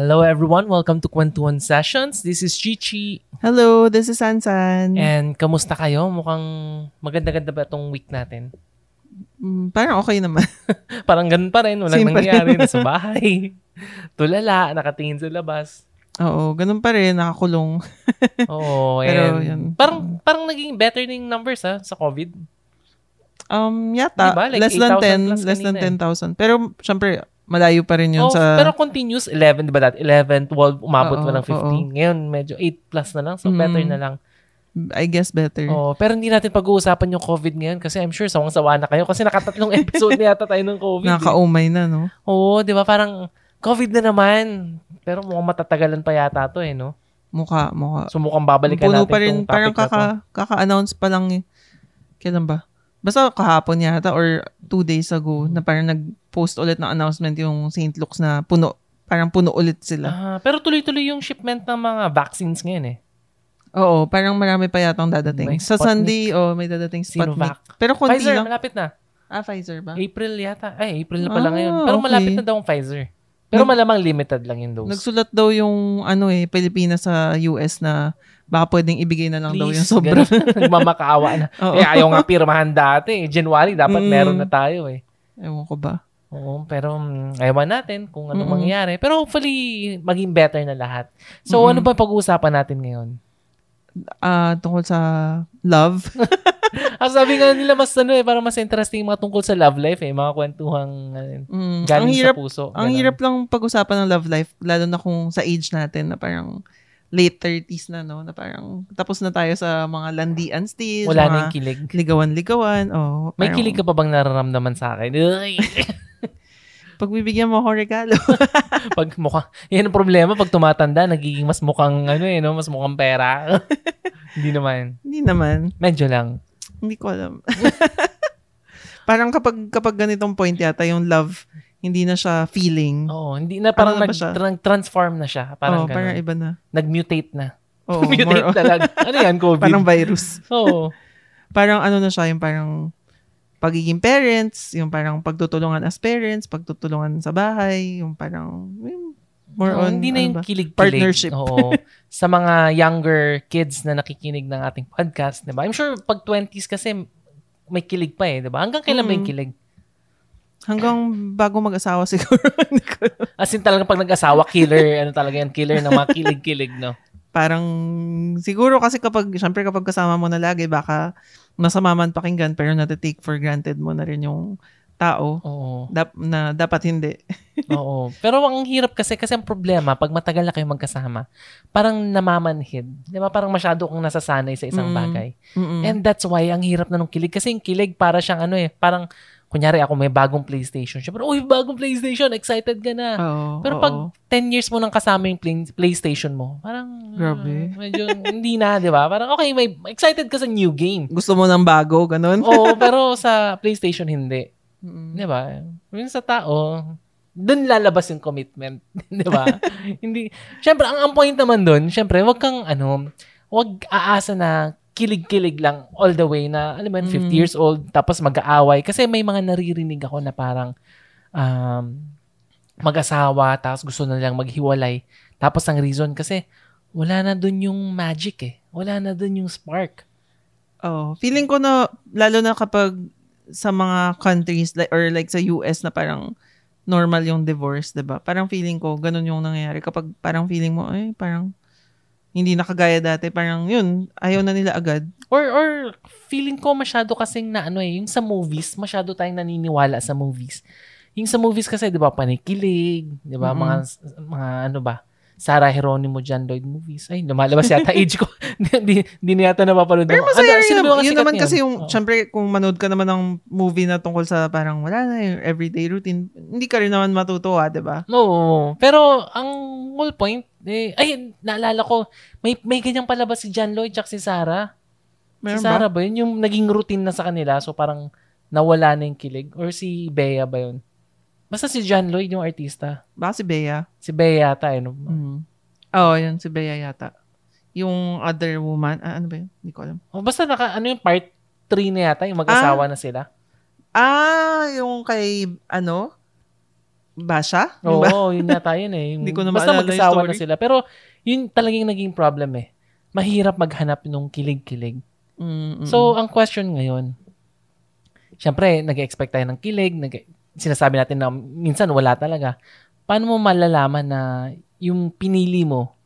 Hello everyone, welcome to Kwentuhan Sessions. This is Chichi. Hello, this is Sansan. And kamusta kayo? Mukhang maganda-ganda ba itong week natin? Mm, parang okay naman. Parang ganun pa rin, walang Same nangyayari. rin. Nasa bahay. Tulala, nakatingin sa labas. Oo, ganun pa rin, nakakulong. Oo, Pero yun. parang parang naging better na yung numbers ha, sa COVID. Um, yata, Diba? Like less than 8,000 plus 10, less than kanina 10,000. Pero, syempre, malayo pa rin yun Oh, sa... pero continuous 11, di ba dati? 11, 12, umabot Oo, pa ng 15. oo. Ngayon, medyo 8 plus na lang. So, better Mm. na lang. I guess better. Oh, pero hindi natin pag-uusapan yung COVID ngayon kasi I'm sure sawang-sawa na kayo kasi nakatatlong episode na yata tayo ng COVID. eh. Nakaumay na, no? Oo, di ba? Parang COVID na naman. Pero mukhang matatagalan pa yata to eh, no? Mukha, mukha. So mukhang babalikan Puno natin pa rin, parang na to. kaka, kaka-announce pa lang eh. Kailan ba? Basta kahapon yata or two days ago Mm. na parang nag-post ulit ng announcement yung St. Luke's na puno. Parang puno ulit sila. Ah, pero tuloy-tuloy yung shipment ng mga vaccines ngayon eh. Oo, parang marami pa yatang dadating. May Sa Sputnik. Sunday, oh, may dadating Sputnik. Sinovac. Pero konti Pfizer, lang. malapit na. Ah, Pfizer ba? April yata. Ay, April na pala Ah, ngayon. Pero okay. malapit na daw ang Pfizer. Pero Nag- malamang limited lang yung dose. Nagsulat daw yung ano eh, Pilipinas sa US na baka pwedeng ibigay na lang daw yung Please, sobra. Nagmamakaawa na. Oo. Eh, ayaw nga pirmahan dati. January, dapat Mm. meron na tayo eh. Ewan ko ba. Oo, pero mm, ewan natin kung anong Mm-mm. mangyayari. Pero hopefully, maging better na lahat. So, Mm-mm. ano ba pag-uusapan natin ngayon? Ah, tungkol sa love. Ah, sabi nga nila mas ano eh, parang mas interesting mga tungkol sa love life eh, mga kwentuhang ano, Mm, galing ang hirap, sa puso. ang ganun. hirap lang pag-usapan ng love life, lalo na kung sa age natin na parang late 30s na, no? Na parang tapos na tayo sa mga landian stage, Wala na yung kilig. ligawan-ligawan. Oh, May parang, kilig ka pa bang nararamdaman sa akin? Pagbibigyan mo ako regalo. pag mukha, yan ang problema pag tumatanda, nagiging mas mukhang ano eh, no? mas mukhang pera. Hindi naman. Hindi naman. Medyo lang. Hindi ko alam. parang kapag kapag ganitong point yata yung love, hindi na siya feeling. Oo, hindi na parang Ano na ba nag, siya? tra- transform na siya. Parang oh, ganun. parang iba na. Nag-mutate na. Oo, Mutate more talaga. Ano yan, COVID? parang virus. Oo. Parang ano na siya, yung parang pagiging parents, yung parang pagtutulungan as parents, pagtutulungan sa bahay, yung parang yung more Oo, on hindi na ano yung ba? kilig-kilig. Partnership. Oo. sa mga younger kids na nakikinig ng ating podcast, di ba? I'm sure pag 20s kasi may kilig pa eh, di ba? Hanggang kailan ba yung Mm. kilig? Hanggang bago mag-asawa siguro. As in talagang pag nag-asawa, killer, ano talaga yan, killer ng mga kilig-kilig, no? parang siguro kasi kapag, syempre kapag kasama mo na lagi, baka masama man pakinggan pero natitake for granted mo na rin yung tao Oo. dap, na dapat hindi. Oo. Pero ang hirap kasi, kasi ang problema, pag matagal na kayo magkasama, parang namamanhid. Di ba? Parang masyado kang nasasanay sa isang Mm. bagay. Mm-mm. And that's why ang hirap na nung kilig. Kasi yung kilig para siyang ano eh, parang, kunyari ako may bagong PlayStation. Siyempre, uy, bagong PlayStation, excited ka na. Oo, Pero oo. pag 10 years mo nang kasama yung play- PlayStation mo, parang, Grabe. ah, medyo hindi na, di ba? Parang, okay, may excited ka sa new game. gusto mo ng bago, ganun. Oo, pero sa PlayStation, hindi. Mm. Di ba? Yung sa tao, doon lalabas yung commitment. di ba? hindi, syempre, ang, ang point naman doon, syempre, wag kang, ano, wag aasa na kilig-kilig lang all the way na, alam mo, yun, 50 Mm. years old, tapos mag-aaway. Kasi may mga naririnig ako na parang, um, mag-asawa, tapos gusto na lang maghiwalay. Tapos ang reason kasi, wala na doon yung magic eh. Wala na doon yung spark. Oh, feeling ko na lalo na kapag sa mga countries like or like sa US na parang normal yung divorce, 'di ba? Parang feeling ko ganun yung nangyayari kapag parang feeling mo ay parang hindi na kagaya dati, parang yun, ayaw na nila agad. Or, or feeling ko masyado kasing na ano eh, yung sa movies, masyado tayong naniniwala sa movies. Yung sa movies kasi, di ba, panikilig, di ba, Mhm. mga, mga ano ba, Sarah Geronimo, John Lloyd movies. Ay, lumalabas yata age ko. Hindi di na yata napapanood. Pero masaya Ano, ba mga Yun sikat naman kasi yung, Oo. syempre, kung manood ka naman ng movie na tungkol sa parang wala na yung everyday routine, hindi ka rin naman matutuwa, di ba? No, pero ang whole point, eh, ay, naalala ko, may, may ganyang palabas si John Lloyd tsaka si Sarah. Meron si Sarah ba? yun? Yung naging routine na sa kanila, so parang nawala na yung kilig. Or si Bea ba yun? Basta si John Lloyd yung artista. ba? Baka si Bea. Si Bea yata, eh, no? Mm. Oo, yun, si Bea yata. Yung other woman, ah, ano ba yun? Hindi ko alam. O, basta naka, ano yung part 3 na yata, yung mag-asawa na sila. Ah, yung kay, ano? ba siya? Oo, Ba? yun yata yun eh. Hindi ko na Basta mag-asawa na sila. Pero yun talagang naging problem eh. Mahirap maghanap nung kilig-kilig. Mm, mm, So, ang question ngayon, syempre, nag-expect tayo ng kilig, nag- sinasabi natin na minsan wala talaga. Paano mo malalaman na yung pinili mo,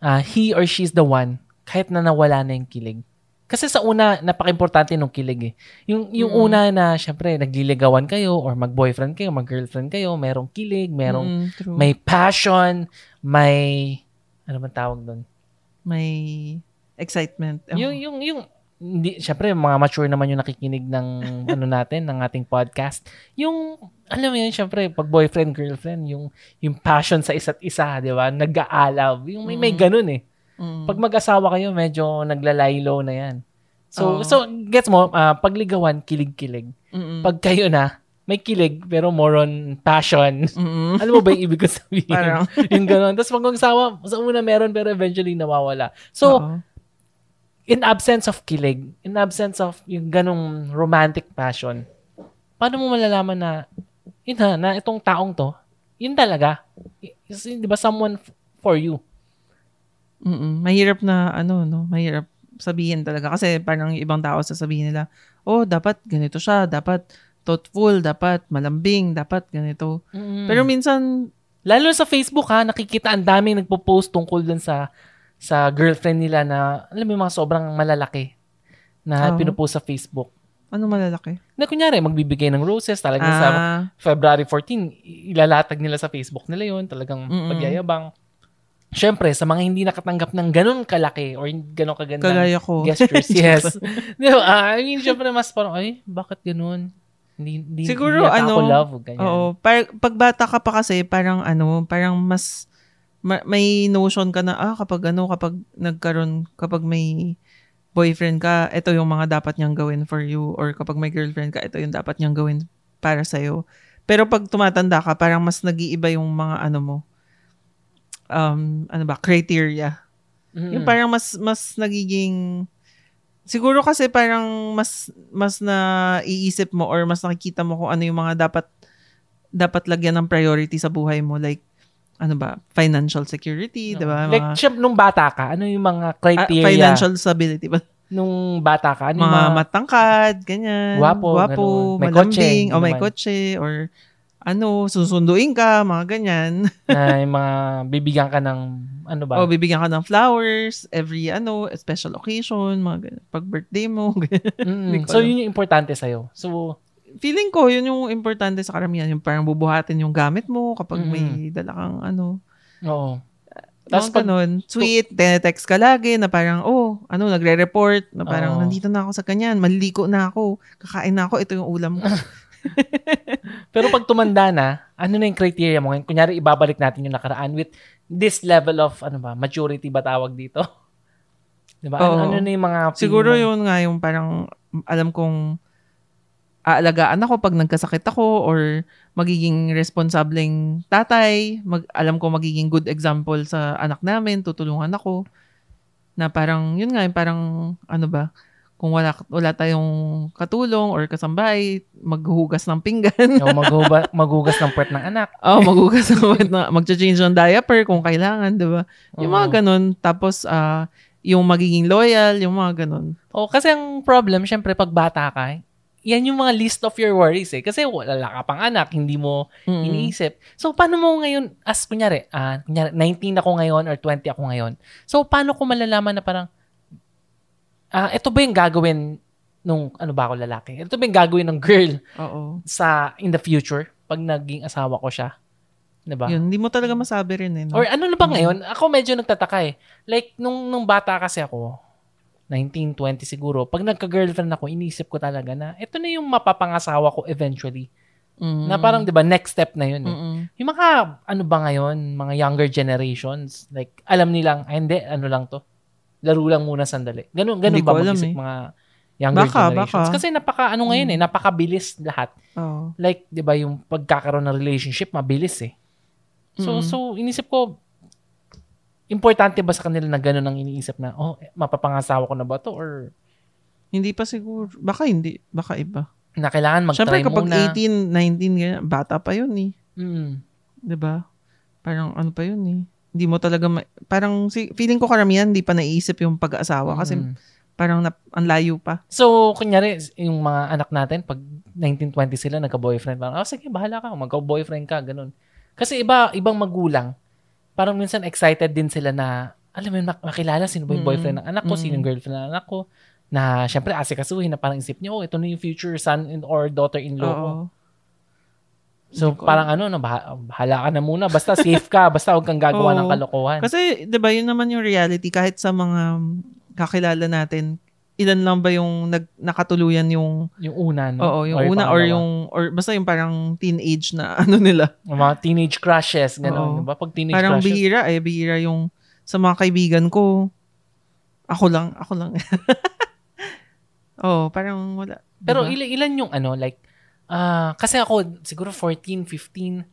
ah, he or she's the one, kahit na nawala na yung kilig? Kasi sa una, napaka-importante nung kilig eh. Yung, yung Mm. una na, syempre, nagliligawan kayo or mag-boyfriend kayo, mag-girlfriend kayo, merong kilig, merong mm, true. may passion, may, ano man tawag doon? may excitement. Yung, yung, yung, hindi, syempre, mga mature naman yung nakikinig ng, ano natin, ng ating podcast. Yung, alam mo yun, syempre, pag boyfriend, girlfriend, yung, yung passion sa isa't isa, di ba? Nag-aalaw. Yung may, may Mm. ganun eh. Mm. Pag mag-asawa kayo, medyo naglalaylo na yan. So, Oo. so gets mo, ah, pagligawan, kilig-kilig. Mm-mm. Pag kayo na, may kilig, pero more on passion. Mm-mm. Alam mo ba yung ibig ko sabihin? Parang, yung gano'n. Tapos pag mag-asawa, sa una meron, pero eventually nawawala. So, oo. In absence of kilig, in absence of yung ganong romantic passion, paano mo malalaman na, yun ha, na itong taong to, yun talaga. Is, di ba, someone f- for you. Mm-mm. Mahirap na, ano, no? Mahirap sabihin talaga. Kasi parang yung ibang tao sasabihin nila, oh, dapat ganito siya, dapat thoughtful, dapat malambing, dapat ganito. Mm. Pero minsan, Lalo sa Facebook ha, nakikita ang daming nagpo-post tungkol dun sa sa girlfriend nila na, alam mo yung mga sobrang malalaki na Oo. pinupost sa Facebook. ano malalaki? Na kunyari, magbibigay ng roses talagang sa Ah, February 14, i- ilalatag nila sa Facebook nila yon talagang Mm-mm. pagyayabang. Siyempre, sa mga hindi nakatanggap ng ganun kalaki or ganun kagandang kagaya ko. gestures, yes. Ba? Ah, I mean, siyempre, mas parang, ay, bakit ganun? Hindi, hindi, Siguro, hindi ano, ako love, ganyan. Oo. Par, pag bata ka pa kasi, parang ano, parang mas, ma- may notion ka na, ah, kapag ano, kapag nagkaroon, kapag may boyfriend ka, ito yung mga dapat niyang gawin for you. Or kapag may girlfriend ka, ito yung dapat niyang gawin para sa'yo. Pero pag tumatanda ka, parang mas nag-iiba yung mga ano mo, um, ano ba, criteria. Mm. Yung parang mas mas nagiging siguro kasi parang mas mas na iisip mo or mas nakikita mo kung ano yung mga dapat dapat lagyan ng priority sa buhay mo like ano ba financial security, 'di ba? Like, Mga- syempre, nung bata ka, ano yung mga criteria financial stability ba? nung bata ka? Ano Mga mga, matangkad, ganyan. Gwapo, ganun. May malambing, kotse, o may naman. kotse, or ano, susunduin ka, mga ganyan. na yung mga bibigyan ka ng, ano ba? O bibigyan ka ng flowers every ano, special occasion, mga ganyan. Pag birthday mo, ganyan. Mm, so, alam. yun yung importante sa'yo. So, feeling ko, yun yung importante sa karamihan. Yung parang bubuhatin yung gamit mo kapag Mhm. may dala kang ano. oo. Tapos pag- ganun, sweet, text ka lagi na parang, oh, ano, nagre-report na parang, Oo. nandito na ako sa kanyan, maliliko na ako, kakain na ako, ito yung ulam ko. Pero pag tumanda na, ano na yung criteria mo? Kunyari, ibabalik natin yung nakaraan with this level of, ano ba, maturity ba tawag dito? Diba? Ano, Oo. ano na yung mga... Siguro mo? yun nga yung parang, alam kong, aalagaan ako pag nagkasakit ako or magiging responsableng tatay, mag, alam ko magiging good example sa anak namin, tutulungan ako. Na parang, yun nga, parang, ano ba, kung wala, wala tayong katulong or kasambahay, maghuhugas ng pinggan. O, maghuba, maghugas ng puwet ng anak. oh, maghugas ng na, mag-change ng diaper kung kailangan, di ba? Yung mga Oo. ganun. Tapos, ah, yung magiging loyal, yung mga ganun. O, kasi ang problem, syempre, pag bata ka, yan yung mga list of your worries eh. Kasi wala ka pang anak, hindi mo Mm-mm. iniisip. So, paano mo ngayon, as kunyari, ah, kunyari, 19 ako ngayon or 20 ako ngayon. So, paano ko malalaman na parang, ah, ito ba yung gagawin nung, ano ba ako lalaki? Ito ba yung gagawin ng girl Oo. sa, in the future, pag naging asawa ko siya? Diba? Yun, hindi mo talaga masabi rin eh. No? Or ano na ba ngayon? Ako medyo nagtataka eh. Like, nung, nung bata kasi ako, 19, 20 siguro, pag nagka-girlfriend ako, inisip ko talaga na, ito na yung mapapangasawa ko eventually. Mm. Na parang, di ba, next step na yun eh. Mm-mm. Yung mga, ano ba ngayon, mga younger generations, like, alam nilang, ay hindi, ano lang to. Laro lang muna sandali. Ganun, ganun Hindi ba mag-isip eh. mga younger Baka, generations? baka. Kasi napaka, ano ngayon eh, napakabilis lahat. Oo. Like, di ba, yung pagkakaroon ng relationship, mabilis eh. So, Mm. so, inisip ko, importante ba sa kanila na gano'n ang iniisip na, oh, mapapangasawa ko na ba to? Or Hindi pa siguro. Baka hindi. Baka iba. na kailangan Siyempre mag-try kapag muna. 18, 19, ganyan, bata pa yun eh. Mm. 'Di ba? Parang ano pa yun eh. Hindi mo talaga, ma- parang si, feeling ko karamihan hindi pa naiisip yung pag-aasawa kasi Mm. parang nap, ang layo pa. So, kunyari, yung mga anak natin, pag 1920 sila, nagka-boyfriend, parang, oh, sige, bahala ka, magka-boyfriend ka, ganun. Kasi iba, ibang magulang, parang minsan excited din sila na, alam mo yun, mak- makilala sino ba yung Mm. boyfriend ng anak ko, Mm. sino yung girlfriend ng anak ko, na syempre asikasuhin na parang isip niyo, oh, ito na yung future son in or daughter-in-law ko. So, Hindi ko parang ano, no, bah- bahala ka na muna. Basta safe ka. basta huwag kang gagawa ng Oo. kalokohan. Kasi, di ba, yun naman yung reality. Kahit sa mga kakilala natin, ilan lang ba yung nag, nakatuluyan yung, yung una, no? oo, yung Or una or yung, or basta yung parang teenage na ano nila. Yung mga teenage crushes, gano'n. Oo. Diba? Pag teenage Parang crushes, bihira eh, bihira yung sa mga kaibigan ko. Ako lang, ako lang. oh, parang wala. Pero ilan, ilan yung ano, like, ah kasi ako, siguro 14, 15,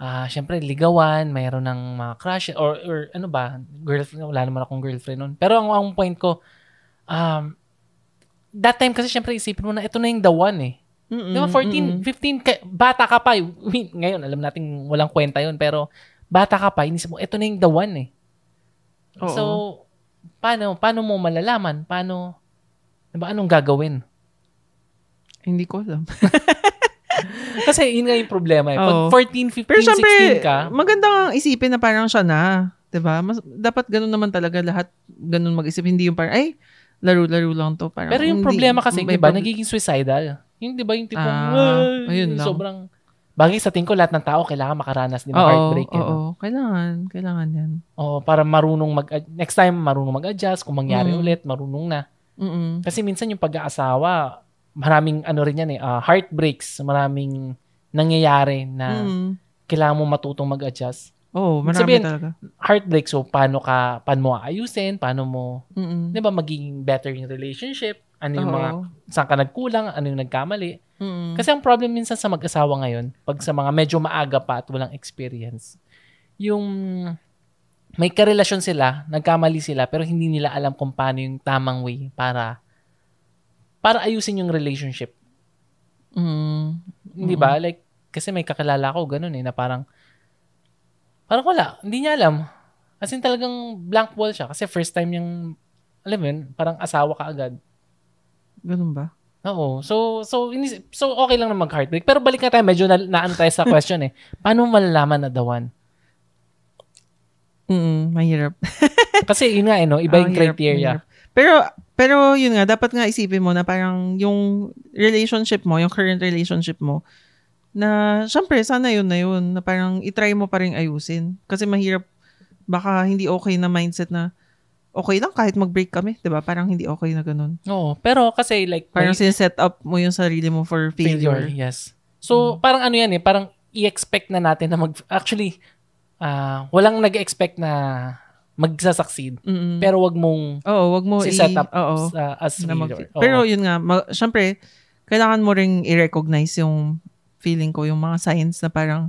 ah syempre, ligawan, mayroon ng mga crush, or, or ano ba, girlfriend, wala naman akong girlfriend nun. Pero ang, ang point ko, um, that time kasi syempre isipin mo na, ito na yung the one eh. Mm-mm, Di ba, 14, mm-mm. 15, ka- bata ka pa. Wait, Ngayon, alam natin walang kwenta yun, pero bata ka pa, inisip mo, ito na yung the one eh. Oo. So, paano, paano mo malalaman? Paano, diba, anong gagawin? Hindi ko alam. Kasi yun nga yung problema eh. Pag Oo. 14, 15, Pero syempre, 16 ka, maganda nga isipin na parang siya na. 'di ba? Mas, dapat ganun naman talaga lahat ganun mag-isip. Hindi yung parang, ay, laro-laro lang to. Parang, pero yung hindi- problema kasi, di ba, nagiging suicidal. Yung di ba yung tipong, Ah, "Ay," ayun lang. sobrang, bagay sa tingin ko, lahat ng tao kailangan makaranas din ng Oo, heartbreak. oo, eh, no? kailangan, kailangan yan. Oo, para marunong mag, next time, marunong mag-adjust, kung mangyari Mm. ulit, marunong na. Mm-mm. Kasi minsan yung pag-aasawa, maraming ano rin yan eh, ah, heartbreaks, maraming nangyayari na Mm. kailangan mo matutong mag-adjust. Oo, Ibig marami sabihin, talaga. Heartbreak, so paano ka, paano mo aayusin, paano mo, Mm-mm. di ba, magiging better yung relationship, ano yung Oo. mga, saan ka nagkulang, ano yung nagkamali. Mm-mm. Kasi ang problem minsan sa mag-asawa ngayon, pag sa mga medyo maaga pa at walang experience, yung may karelasyon sila, nagkamali sila, pero hindi nila alam kung paano yung tamang way para para ayusin yung relationship. Mm. Hindi ba? Like, kasi may kakilala ko, ganun eh, na parang, parang wala, hindi niya alam. As in talagang blank wall siya. Kasi first time yung, alam mo yun, parang asawa ka agad. Ganun ba? Oo. So, so, inis- so okay lang na mag-heartbreak. Pero balik na tayo, medyo na, naan tayo sa question eh. Paano malalaman na the one? Mm, mahirap. Kasi yun nga, eh, no? iba yung Ah, hirap, criteria. hirap. Pero, pero yun nga, dapat nga isipin mo na parang yung relationship mo, yung current relationship mo, na syempre, sana yun na yun, na parang itry mo pa rin ayusin. Kasi mahirap, baka hindi okay na mindset na, okay lang kahit mag-break kami, 'di ba Parang hindi okay na ganun. Oo. Pero kasi like, Parang may sineset up mo yung sarili mo for failure. failure. Yes. So, parang ano yan eh, parang i-expect na natin na mag, actually, ah walang nag-expect na magsasucceed. Mm-mm. Pero wag mong Oo, wag mo i- si-set up oo, sa, as mag- failure. Oo. Pero yun nga, ma- syempre, kailangan mo ring i-recognize yung feeling ko, yung mga signs na parang,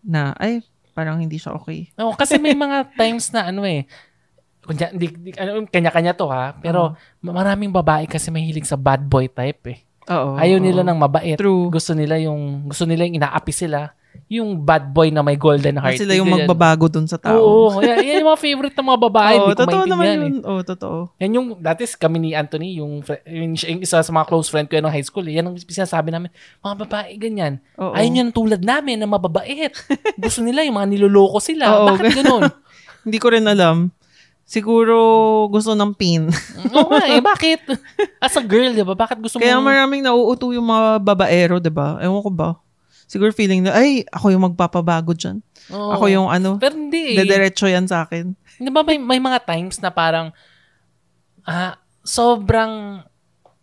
na, ay, parang hindi siya okay. Oo, kasi may mga times na ano eh, kunya, di, di- ano, kanya-kanya to ha, pero maraming babae kasi mahilig sa bad boy type eh. Oo. Ayaw oo. nila ng mabait. True. Gusto nila yung, gusto nila yung inaapi sila. Yung bad boy na may golden heart. Sila yung yan. magbabago dun sa tao. Oo, yan, yan yung mga favorite ng mga babae. Oo, totoo naman yun. eh. Oo, totoo. Yan yung, dati kami ni Anthony, yung, yung, yung isa sa mga close friend ko yan ng high school, eh, yan ang sinasabi namin, mga babae, ganyan. Oo. Ayaw niya ng tulad namin na mababait. Gusto nila yung mga niloloko sila. Oo, Bakit ganun? Hindi ko rin alam. Siguro gusto ng pin. Oo nga eh, bakit? As a girl, di ba? Bakit gusto Kaya mo... maraming nauuto yung mga babaero, di ba? Ewan ko ba? Siguro feeling na, ay, ako yung magpapabago dyan. Oo. Ako yung ano, Pero hindi eh. dederecho yan sa akin. Di ba may, may mga times na parang ah sobrang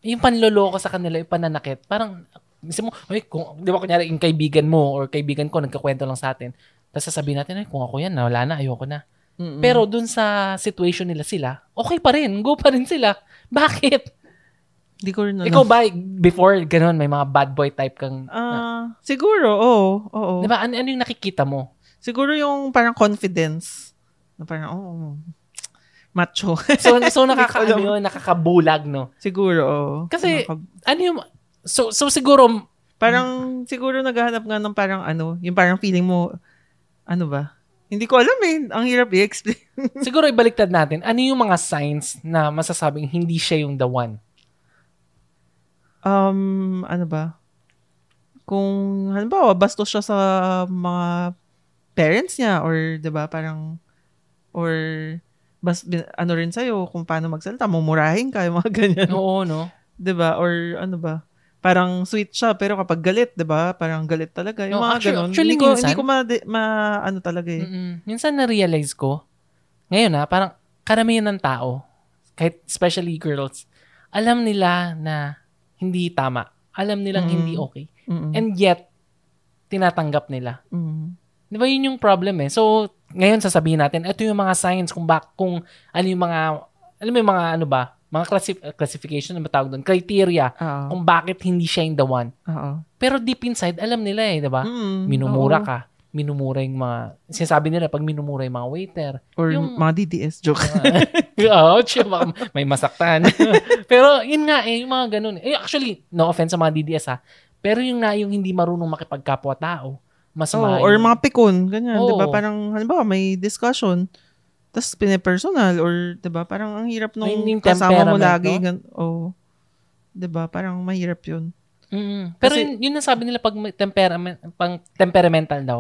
yung panloloko sa kanila, yung pananakit, parang isip mo, ay, kung, di ba kunyari yung kaibigan mo or kaibigan ko nagkakwento lang sa atin, tapos sasabihin natin, ay, kung ako yan, wala na, ayoko na. Mm-mm. Pero dun sa situation nila sila, okay pa rin, go pa rin sila. Bakit? Hindi ko rin alam. Ikaw ba, before ganun, may mga bad boy type kang, Ah, siguro, oo. oo. di ba, ano, ano yung nakikita mo? Siguro yung parang confidence. Na parang, oh, macho. So, so Hindi ko nakaka, alam. ano yun, nakakabulag, no? siguro, oo. Kasi- Nakaka- ano yung, so, so siguro, Parang siguro naghahanap nga ng parang ano, yung parang feeling mo, ano ba? Hindi ko alam eh. Ang hirap i-explain. Siguro ibaliktad natin, ano yung mga signs na masasabing hindi siya yung the one? Um, ano ba? Kung, halimbawa, bastos siya sa mga parents niya or, di ba, parang, or, bas, ano rin sa'yo, kung paano magsalita, mumurahin ka, yung mga ganyan. Oo, no? Di ba? Or, ano ba? Parang sweet siya, pero kapag galit, di ba? Parang galit talaga. Yung No, mga actu- ganun. actually, hindi ko, minsan- hindi ko ma, ma, ano talaga eh. Mm-mm. Minsan na-realize ko, ngayon ha, parang karamihan ng tao, kahit especially girls, alam nila na hindi tama. Alam nilang Mm. hindi okay. Mm-mm. And yet, tinatanggap nila. Mm. Di ba yun yung problem eh? So, ngayon sasabihin natin, ito yung mga signs kung bak kung ano yung mga, alam mo yung mga ano ba, mga classif- classification na tawag doon, criteria Oo. kung bakit hindi siya yung the one. Oo. Pero deep inside, alam nila eh, di ba? Mm, Minumura oo. ka. Minumura yung mga, sinasabi nila pag minumura yung mga waiter. Or Yung- mga DDS joke. Ouch, may masaktan. Pero yun nga eh, yung mga ganun. Eh, actually, no offense sa mga DDS ha. Pero yung nga yung hindi marunong makipagkapwa-tao, mas ma- or mga pikon, ganyan, Oo. 'di ba? Parang halimbawa may discussion, tapos pinipersonal or 'di ba? Parang ang hirap nung kasama mo lagi, no? gan- oh. 'Di ba? Parang mahirap 'yun. Mm. Pero Kasi- yun, yun ang sabi nila pag temperament, pang temperamental daw,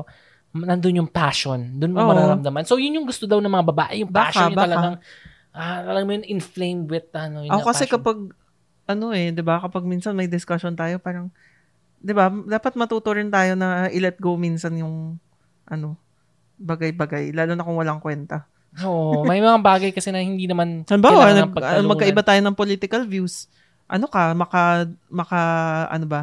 nandun yung passion. Doon mo Oo. mararamdaman. So, yun yung gusto daw ng mga babae. Yung Baka, passion yung baka. talagang, ah, alam mo yun, inflamed with, ano, yun na kasi passion. kapag ano eh, 'di ba? Kapag minsan may discussion tayo, parang 'di ba? Dapat matuto rin tayo na i-let go minsan yung ano, bagay-bagay, lalo na kung walang kwenta. Oo, may mga bagay kasi na hindi naman Halimbawa, kailangan nag, pagtalunan. magkaiba tayo ng political views. Ano ka, maka, maka, ano ba,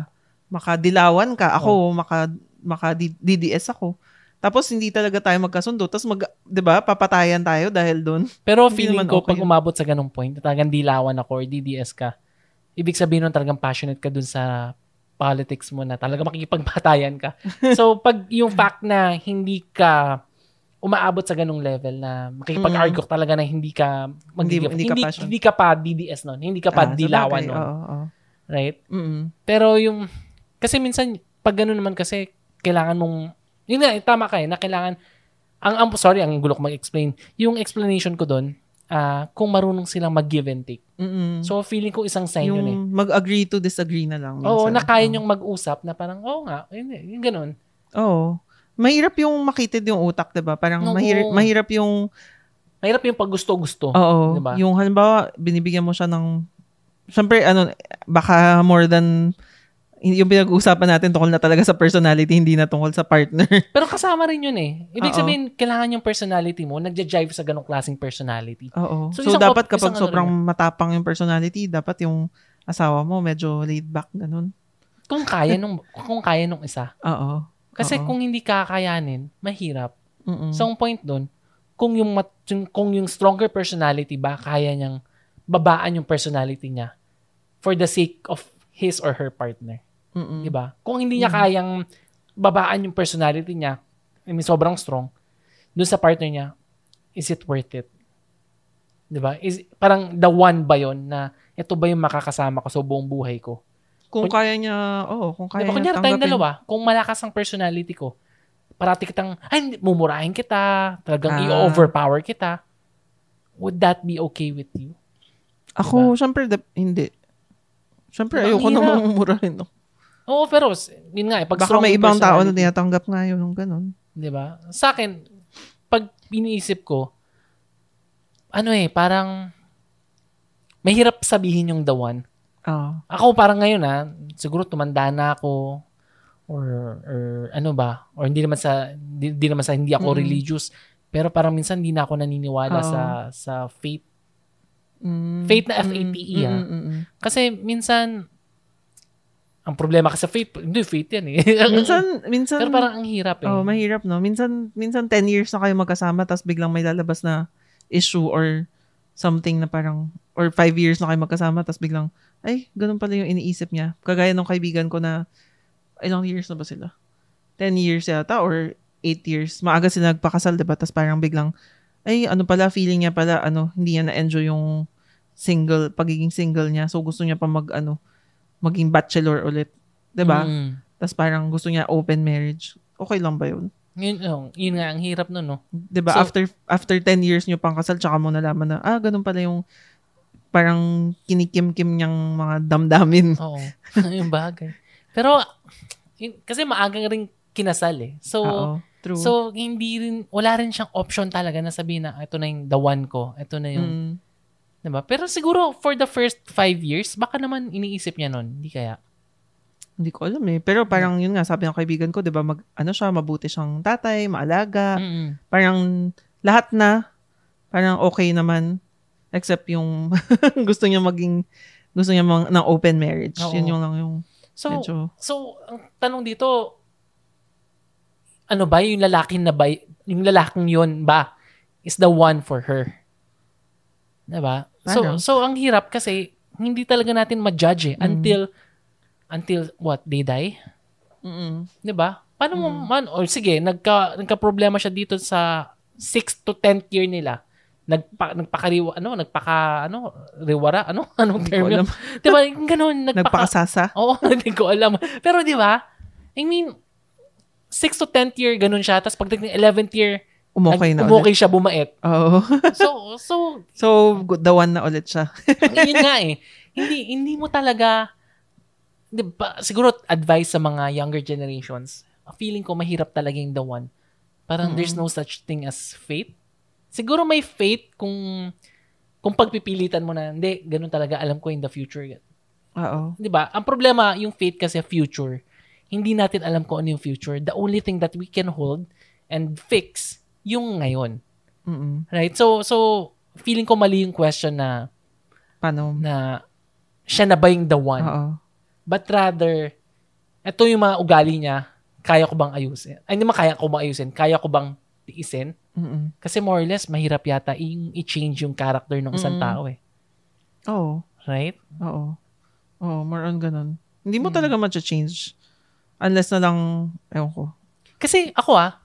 makadilawan ka. Ako, maka, maka DDS ako. Tapos hindi talaga tayo magkasundo. Tapos mag, 'di ba, papatayan tayo dahil doon. Pero feeling ko, okay pag umabot sa ganung point, talagang dilawan ako or DDS ka, ibig sabihin nun talagang passionate ka dun sa politics mo na talaga makikipagbatayan ka. so, pag yung fact na hindi ka umaabot sa ganung level na makikipag-argue ka talaga na hindi ka Hindi- magiging- hindi ka hindi, passion. hindi ka pa DDS nun, hindi ka pa Ah, dilawan sabagay, nun, Oo, oo. right? Mm-mm. Pero yung, kasi minsan, pag ganun naman kasi, kailangan mong, yun nga, eh, tama ka eh, na kailangan, ang, ang sorry, ang gulo ko mag-explain. Yung explanation ko doon, ah kung marunong silang mag-give and take. Mm-mm. So, feeling ko isang sign yung yun eh. mag-agree to disagree na lang. Oo, minsan. na kaya Oo. niyong mag-usap na parang, oo nga, yun, yung ganun. Oo. Mahirap yung makitid yung utak, 'di ba? Parang Oo. mahirap mahirap yung Mahirap yung pag gusto-gusto. Oo. Diba? Yung halimbawa, binibigyan mo siya ng Siyempre, ano, baka more than yung pinag-uusapan natin tungkol na talaga sa personality, hindi na tungkol sa partner. Pero kasama rin yun eh. Ibig Oo. sabihin, kailangan yung personality mo, nagja-jive sa ganong klaseng personality. Oo. So, So, dapat op- kapag ano sobrang matapang yung personality, dapat yung asawa mo medyo laid back, ganun. Kung kaya nung, kung kaya nung isa. Oo. Kasi Oo. kung hindi kakayanin, mahirap. Mm-mm. So, ang point doon, kung yung, mat, yung, kung yung stronger personality ba, kaya niyang babaan yung personality niya for the sake of his or her partner. Mm-mm. Di ba? Kung hindi niya kayang babaan yung personality niya, I mean, sobrang strong, dun sa partner niya, is it worth it? Di ba? Is, parang the one ba yon na ito ba yung makakasama ko sa buong buhay ko? Kung Kun- kaya niya, oo, kung kaya ba? niya tayong dalawa, kung malakas ang personality ko, parati kitang, ay, mumurahin kita, talagang Ah. i-overpower kita, would that be okay with you? Ako, syempre, dep- hindi. Syempre, Diba? Ayoko hirap. namang mumurahin. No? Oo, pero, yun nga eh, pag Baka may ibang tao na tinatanggap nga yun, yung ganun. Di ba? Sa akin, pag iniisip ko, ano eh, parang mahirap sabihin yung the one. Oo. Ako parang ngayon ha, siguro tumanda na ako or or ano ba, or hindi naman sa hindi, hindi naman sa hindi ako Mm. religious, pero parang minsan hindi na ako naniniwala Oo. sa sa faith. Mm. Faith na Mm, F-A-T-E, mm, ah. mm, mm, mm. Kasi minsan ang problema kasi sa faith, hindi faith yan eh. minsan, minsan, pero parang ang hirap eh. oh, mahirap, no? Minsan, minsan 10 years na kayo magkasama, tapos biglang may lalabas na issue or something na parang, or 5 years na kayo magkasama, tapos biglang, ay, ganun pala yung iniisip niya. Kagaya ng kaibigan ko na, ilang years na ba sila? 10 years yata, or 8 years. Maaga sila nagpakasal, diba? Tapos parang biglang, ay, ano pala, feeling niya pala, ano, hindi niya na-enjoy yung single, pagiging single niya. So, gusto niya pa mag, ano, maging bachelor ulit. 'Di ba? Mm. Tapos parang gusto niya open marriage. Okay lang ba yun? Yun, oh, yun nga, ang hirap nun, no? 'Di ba So- after after 10 years niyo pang kasal tsaka mo nalaman na ah ganun pala yung parang kinikim-kim niyang mga damdamin. Oo. yung bagay. Pero, yun- kasi maagang rin kinasal eh. So, Oo, true. so hindi rin, wala rin siyang option talaga na sabihin na, ito na yung the one ko. Ito na yung, Mm. diba? Pero siguro, for the first five years, baka naman iniisip niya nun. Hindi kaya. Hindi ko alam eh. Pero parang yun nga, sabi ng kaibigan ko, 'di ba, mag ano siya, mabuti siyang tatay, maalaga. Mm-mm. Parang lahat na parang okay naman except yung gusto niya maging gusto niya mang, ng open marriage. Oo. Yun yung lang yung So, medyo so, ang tanong dito, ano ba yung lalaki na ba, yung lalaking yun ba is the one for her? Diba? So, Parang. so ang hirap kasi hindi talaga natin ma-judge eh, Mm. until until what they die, mm 'di ba? Paano mo Mm. man or sige, nagka nagka-problema siya dito sa 6 to 10th year nila. Nagpa, nagpakariwa ano, nagpaka ano, riwara, ano, anong term yun? 'Di ba? Ganun, nagpaka Nagpakasasa. Oo, hindi ko alam. Pero di ba? I mean, 6 to 10th year, ganun siya. Tapos pagdating ng 11th year, Umokay na ulit. umokay siya, bumait. Oo. So, so, so, the one na ulit siya. yun nga eh. Hindi, hindi mo talaga, di ba, siguro advice sa mga younger generations, feeling ko mahirap talaga yung the one. Parang Mm. there's no such thing as fate. Siguro may fate kung kung pagpipilitan mo na, hindi, ganun talaga, alam ko in the future. Oo. 'di ba? Ang problema, yung fate kasi future. Hindi natin alam kung ano yung future. The only thing that we can hold and fix yung ngayon. Mm-mm. Right? So so feeling ko mali yung question na Paano? na siya na ba yung the one? Oo. But rather ito yung mga ugali niya, kaya ko bang ayusin? Ay, hindi man kaya ko bang ayusin? Kaya ko bang tiisin? Mm-mm. Kasi more or less, mahirap yata yung i-change yung character ng isang Mm-mm. tao eh. Oo. Right? Oo. Oo, more on ganun. Hindi mo Hmm. talaga ma-change. Unless na lang, ewan ko. Kasi ako ah,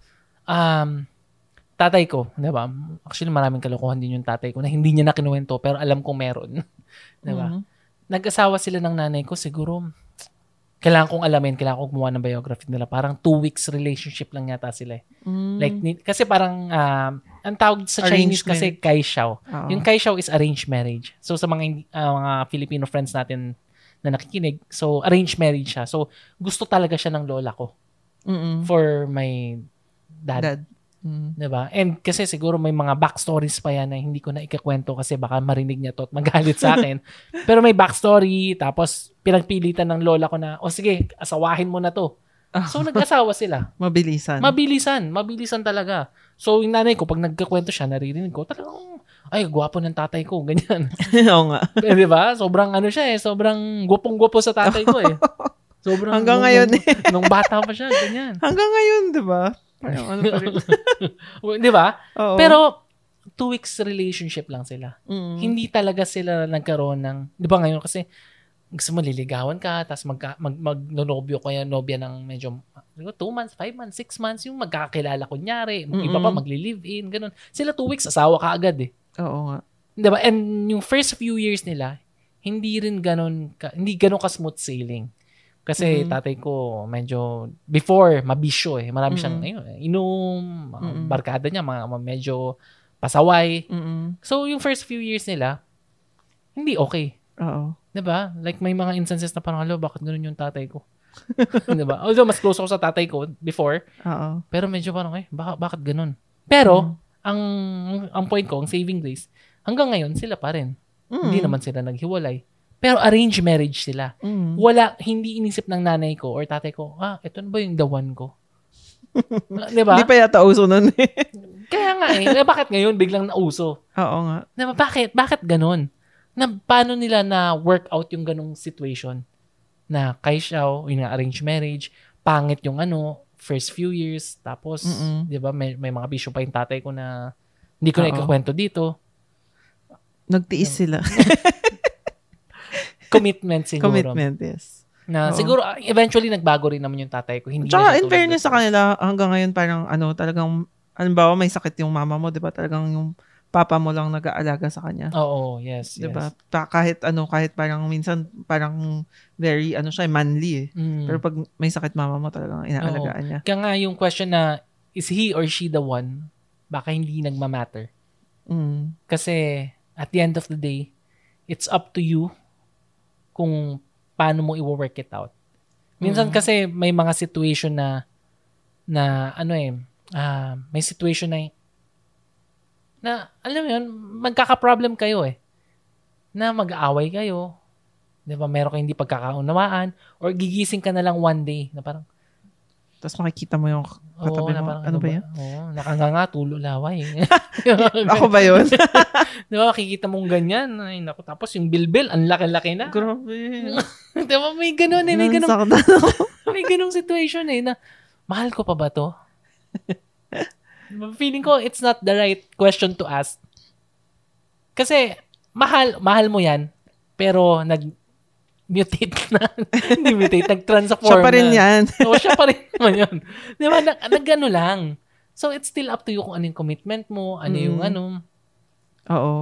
um, tatay ko, di ba? Actually, maraming kalokohan din yung tatay ko na hindi niya na kinuwento, pero alam kong meron. di ba? Mhm. Nag-asawa sila ng nanay ko, siguro, kailangan kong alamin, kailangan kong gumawa ng biography nila. Parang two weeks relationship lang yata sila eh. Mm. Like, ni- kasi parang, um, ang tawag sa Arranged Chinese kasi kaishaw. Oo. Yung kaishaw is arranged marriage. So, sa mga, ah, mga Filipino friends natin na nakikinig, so, arranged marriage siya. So, gusto talaga siya ng lola ko Mm-mm. for my dad. Dad. Mm. 'Di ba? And kasi siguro may mga backstories pa yan na hindi ko na ikakwento kasi baka marinig niya to at magalit sa akin. Pero may backstory, tapos pinagpilitan ng lola ko na, o sige, asawahin mo na to. So nag-asawa sila. Mabilisan. Mabilisan, mabilisan talaga. So yung nanay ko, pag nagkakwento siya, naririnig ko, talagang, ay, gwapo ng tatay ko, ganyan. Oo nga. eh, di ba? Sobrang ano siya eh, sobrang gwapong-gwapo sa tatay ko eh. Sobrang, Hanggang nung- ngayon nung, nung bata pa siya, ganyan. Hanggang ngayon, di ba? Ano pa rin. di ba? Oo. Pero, two weeks relationship lang sila. Mm. Hindi talaga sila nagkaroon ng, di ba ngayon kasi, gusto mo liligawan ka, tapos mag, mag, magnonobyo kaya nobya ng medyo, siguro, two months, five months, six months, yung magkakilala kunyari, yung iba pa Mm-mm. magli-live-in, ganun. Sila two weeks, asawa ka agad eh. Oo nga. Di ba? And yung first few years nila, hindi rin ganun, ka, hindi ganun ka-smooth sailing. Kasi Mhm. tatay ko, medyo, before, mabisyo eh. Marami siyang, Mhm. ayun, inom, mga Mhm. barkada niya, mga, mga medyo pasaway. Mm-mm. So, yung first few years nila, hindi okay. Oo. 'Di ba? Like, may mga instances na parang, alo, bakit ganun yung tatay ko? 'Di ba? Although, mas close ako sa tatay ko before, Oo. pero medyo parang, eh, baka, bakit ganun? Pero, Mm. ang ang point ko, ang saving grace, hanggang ngayon, sila pa rin. Mm. Hindi naman sila naghiwalay. Pero arranged marriage sila. Mm. Wala, hindi inisip ng nanay ko or tatay ko, ah, ito na ba yung the one ko? Ah, 'Di ba? Hindi pa yata uso nun eh. Kaya nga eh, eh, bakit ngayon biglang nauso? Oo nga. Na, bakit? Bakit ganun? Na, paano nila na work out yung ganung situation? Na kay Xiao, yun nga, arranged marriage, pangit yung ano, first few years, tapos, di ba, may, may mga bisyo pa yung tatay ko na hindi ko na ikakwento dito. Nagtiis sila. Commitment siguro. Commitment, yes. Na Oo. siguro, ah, eventually, nagbago rin naman yung tatay ko. Hindi Tsaka in fairness sa kanila, hanggang ngayon parang ano, talagang, halimbawa may sakit yung mama mo, di ba? Talagang yung papa mo lang nag-aalaga sa kanya. Oo, yes, yes. 'Di ba? Pa- kahit ano, kahit parang minsan parang very ano siya, manly eh. Mm. Pero pag may sakit mama mo talagang inaalagaan niya. Kaya nga yung question na, is he or she the one? Baka hindi nagmamatter. Mm. Kasi, at the end of the day, it's up to you kung paano mo i-work it out. Minsan Mm. kasi may mga situation na na ano eh, ah, may situation na na alam mo yun, magkaka-problem kayo eh. Na mag-aaway kayo. 'Di ba? Meron kayong hindi pagkakaunawaan or gigising ka na lang one day na parang Tapos makikita mo yung Oo, katabi na mo. parang Ano ba yan? Oo, nakanganga, tulo laway. Ako ba yun? Di ba, makikita mong ganyan. Ay, naku. Tapos yung bilbil, ang laki-laki na. Grabe. Di ba, may ganun eh. May ganun, Nasaktan ako. may ganung situation eh na, mahal ko pa ba to? Feeling ko, it's not the right question to ask. Kasi, mahal, mahal mo yan, pero nag, mutate na. Hindi mutate, nag-transform Siya pa rin na. yan. Oo, siya pa rin naman yun. Di ba? Nag, nagano lang. So, it's still up to you kung ano yung commitment mo, ano yung Mm. ano. Oo.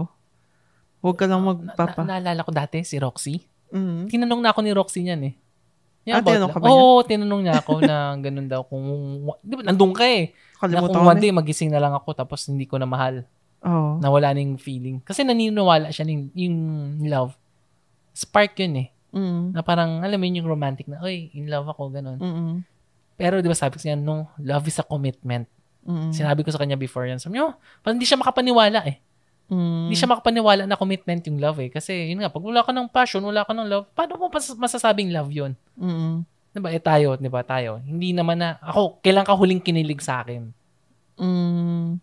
Huwag ka lang Na, magpapa. naalala ko dati, si Roxy. Mm. Tinanong na ako ni Roxy niyan eh. Ah, about tinanong ka ba niya? Oo, tinanong niya ako na ganun daw. Kung, di ba, nandun ka eh. Na Kalimutan kung ko one na. day magising na lang ako tapos hindi ko na mahal. Oo. Nawala na yung feeling. Kasi naniniwala siya ng yung love. Spark yun eh. Mm. Na parang, alam mo yun yung romantic na, oy, in love ako, ganun. Mm-mm. Pero di ba sabi ko kanya, no, love is a commitment. Mm-mm. Sinabi ko sa kanya before yan. Sabi niya, oh, parang hindi siya makapaniwala eh. Mm. Hindi siya makapaniwala na commitment yung love eh. Kasi yun nga, pag wala ka ng passion, wala ka ng love, paano mo masasabing love yun? Mm-mm. Diba? Eh tayo, di ba tayo? Hindi naman na, ako, kailan ka huling kinilig sa akin? Mm.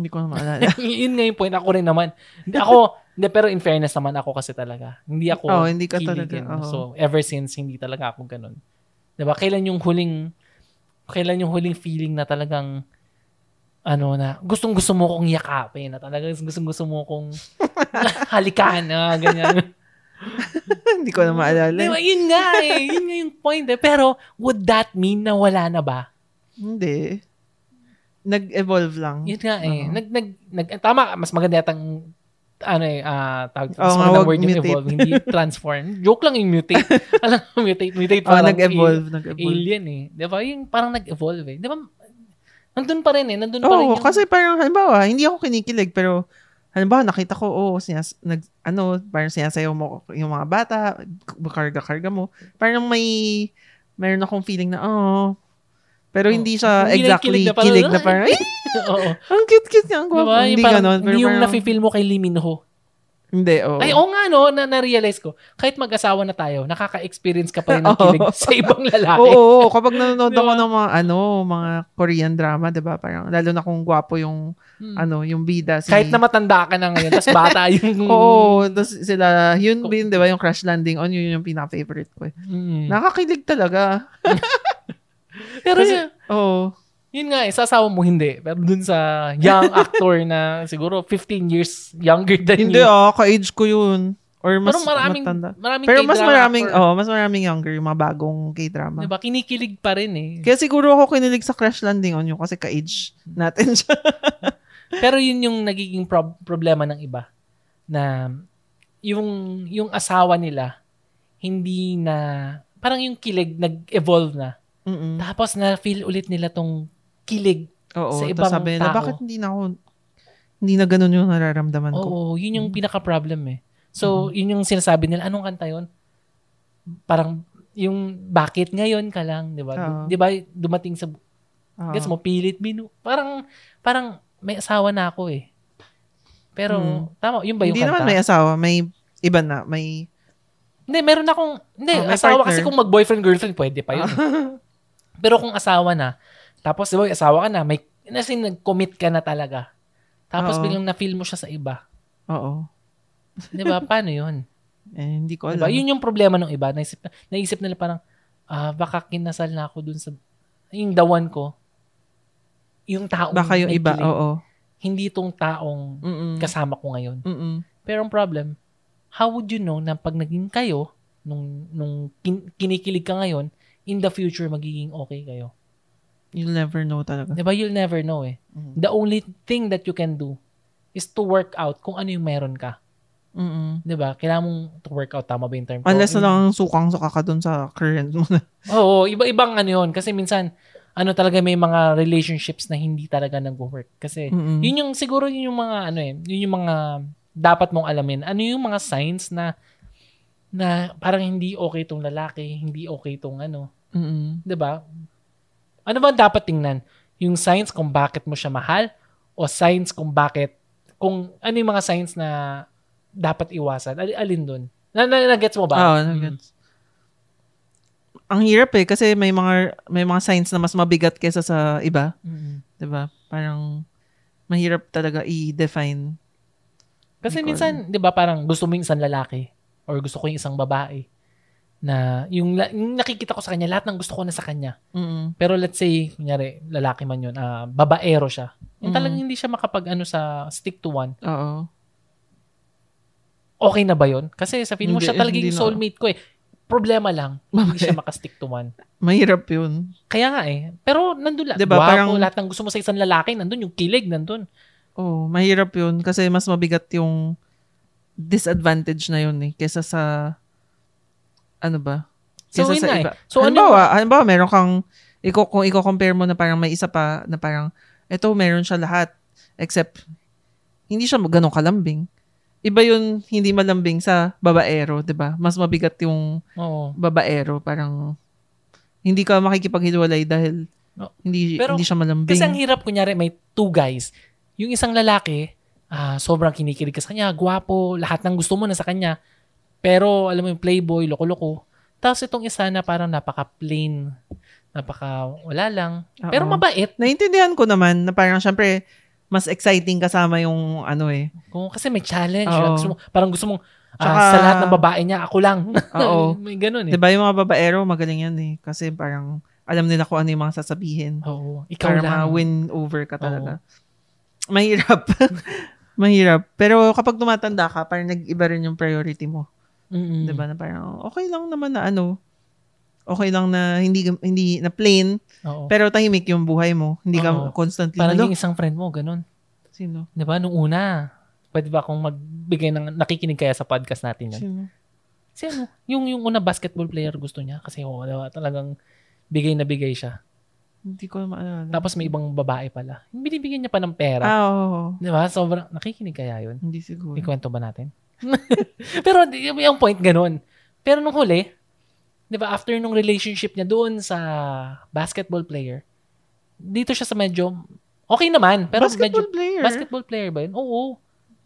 Hindi ko na maalala. yun nga yung point. Ako rin naman. Ako, hindi, pero in fairness naman ako kasi talaga. Hindi ako Oo, hindi ka kiligin. talaga, oo. So, ever since, hindi talaga ako ganun. Diba? Kailan yung huling, kailan yung huling feeling na talagang, ano na, gustong gusto mo kong yakapin, na talagang gustong gusto mo kong halikan, na ganyan. Hindi ko na maalala. diba? Yun nga eh. Yun nga yung point eh. Pero, would that mean na wala na ba? Hindi. Nag-evolve lang. Yun nga eh. Oo. Nag, nag, nag, tama, mas maganda yatang ano eh, ah tawag, Oo nga, wag word yung mutate. evolve, hindi transform. Joke lang yung mutate. Alam mo, mutate, mutate Oh, parang nag-evolve. a- Nag-evolve. alien eh. Di ba? Yung parang nag-evolve eh. Di ba? Nandun pa rin eh. Nandun pa rin yung... kasi parang, halimbawa, hindi ako kinikilig, pero, halimbawa, nakita ko, oo, sinas, nag, ano, parang sinasayaw mo yung mga bata, karga-karga mo. Parang may, meron akong feeling na, oh, pero Oo. hindi siya Hindi exactly kilig na kilig na parang, ay, Oo. ang cute-cute niya, ang gwapo. Yung Hindi parang, ganon. Pero yung parang, nafe-feel mo kay Lee Min-ho. hindi, oo. Ay, oo nga no, na, na-realize ko. Kahit mag-asawa na tayo, nakaka-experience ka pa rin ng kilig sa ibang lalaki. Oo, oo, kapag nanonood Di ako ng mga, ano, mga Korean drama, di ba? Parang, lalo na kung gwapo yung, Hmm. ano, yung bida. Si, Kahit na matanda ka na ngayon, tapos bata yung... Oo, tapos sila, Hyun Bin, di ba, yung Crash Landing on, yun yung pinaka-favorite ko eh. Mm. Nakakilig talaga. Pero Kasi- yun, Oo. yun nga eh, sa asawa mo hindi. Pero dun sa young actor na siguro 15 years younger than Hindi you. ah, ka-age ko yun. Or mas Pero maraming, matanda. maraming Pero mas maraming, actor. oh, mas maraming younger, yung mga bagong K-drama. Diba? Kinikilig pa rin eh. Kaya siguro ako kinilig sa Crash Landing on yun kasi ka-age natin siya. Pero yun yung nagiging prob- problema ng iba. Na yung, yung asawa nila, hindi na, parang yung kilig nag-evolve na. Mm-mm. Tapos na-feel ulit nila tong kilig. Oo, sa ibang sabi nila, tao. bakit hindi na ako, hindi na ganun yung nararamdaman ko. Oo, yun yung Mm. pinaka-problem eh. So, yun yung sinasabi nila, anong kanta yun? Parang, yung bakit ngayon ka lang, di ba? Di ba, dumating sa, Oo. gets mo, pilit, binu, parang, parang, may asawa na ako eh. Pero, Mm. tama, yun ba yung Hindi kanta? naman may asawa, may iba na, may, Hindi, meron akong, hindi, Oh, asawa partner. kasi kung mag-boyfriend, girlfriend, pwede pa yun. Pero kung asawa na, tapos, di ba, asawa ka na, may, kasi nag-commit ka na talaga. Tapos, Oo. biglang na-feel mo siya sa iba. oo. Di ba? Paano yun? Eh, hindi ko Diba? alam. Yun yung problema ng iba. Naisip, naisip nila parang, ah, baka kinasal na ako dun sa, yung dawan ko, yung taong Baka yung may iba, kilig, oo. hindi tong taong Mm-mm. kasama ko ngayon. Mm-mm. Pero ang problem, how would you know na pag naging kayo, nung, nung kin- kinikilig ka ngayon, in the future, magiging okay kayo. You'll never know talaga. Diba? You'll never know eh. Mm. The only thing that you can do is to work out kung ano yung meron ka. Mm-mm. 'Di ba? Kailangan mong to work out tama ba yung term ko? Unless na lang sukang suka ka dun sa current mo na. Oo, iba-ibang ano yun. Kasi minsan, ano talaga may mga relationships na hindi talaga nag-work. Kasi, Mm-mm. yun yung, siguro yun yung mga, ano eh, yun yung mga dapat mong alamin. Ano yung mga signs na, na parang hindi okay tong lalaki, hindi okay tong ano, Mm-mm. 'di ba? Ano ba ang dapat tingnan? Yung signs kung bakit mo siya mahal o signs kung bakit kung ano yung mga signs na dapat iwasan? Al- alin doon? Na, na, na-gets mo ba? Oo, Mm. nag-gets. Ang hirap eh kasi may mga may mga signs na mas mabigat kaysa sa iba, Mm. 'di ba? Parang mahirap talaga i-define. Kasi ko minsan, 'di ba, parang gusto mo yung isang lalaki or gusto ko yung isang babae na yung, yung nakikita ko sa kanya, lahat ng gusto ko na sa kanya. Mm. Pero let's say, kunyari, lalaki man yun, ah, babaero siya. Yung Mm. talagang hindi siya makapag ano sa stick to one. Oo. Okay na ba yun? Kasi sa feeling mo Hindi, siya talaga yung na. soulmate ko eh. Problema lang, hindi siya makastick to one. Mahirap 'yun. Kaya nga eh. Pero nandun lang. Diba, Gwapo, parang- lahat ng gusto mo sa isang lalaki, nandun yung kilig, nandun. Oo, mahirap 'yun kasi mas mabigat yung disadvantage na 'yun eh kaysa sa ano ba? So, Kaysa yun sa nga eh. iba. So, ano halimbawa, halimbawa, meron kang, iko, kung i-compare mo na parang may isa pa na parang, eto, meron siya lahat. Except, hindi siya ganun kalambing. Iba yun, hindi malambing sa babaero, 'di ba Mas mabigat yung Oo. babaero. Parang, hindi ka makikipaghiwalay dahil No. hindi, Pero, hindi siya malambing. Kasi ang hirap, kunyari, may two guys. Yung isang lalaki, ah, sobrang kinikilig ka sa kanya, gwapo, lahat ng gusto mo na sa kanya. Pero, alam mo yung playboy, loko-loko. Tapos itong isa na parang napaka-plain, napaka wala lang. Pero Oo. mabait. Naintindihan ko naman na parang, syempre, mas exciting kasama yung ano eh. Kung, kasi may challenge. Oo. Gusto mo, parang gusto mong, ah, Tsaka- sa lahat ng babae niya, ako lang. Oo. may ganun eh. 'Di ba yung mga babaero, magaling yan eh. Kasi parang, alam nila kung ano yung mga sasabihin. Oo. Ikaw para lang. ma-win over ka talaga. Mahirap. Mahirap. Pero kapag tumatanda ka, parang nag-iba rin yung priority mo. Mm-mm. 'Di ba Na parang okay lang naman na ano, okay lang na hindi hindi na plain, Oo. pero tahimik yung buhay mo. Hindi Oo. ka constantly Parang "Alo, yung isang friend mo, ganun. sino? Di ba? Nung una, pwede ba akong magbigay ng, nakikinig kaya sa podcast natin yan? Sino? Kasi ano, yung, yung una basketball player gusto niya kasi oh, diba, talagang bigay na bigay siya. Hindi ko maalala. Tapos may ibang babae pala. Binibigyan niya pa ng pera. ah, oo. Di ba? Sobrang, nakikinig kaya yun? Hindi siguro. Ikwento ba natin? Pero yung point ganun. Pero nung huli, di ba, after nung relationship niya doon sa basketball player, dito siya sa medyo, okay naman, pero basketball medyo, player. basketball player ba yun? Oo.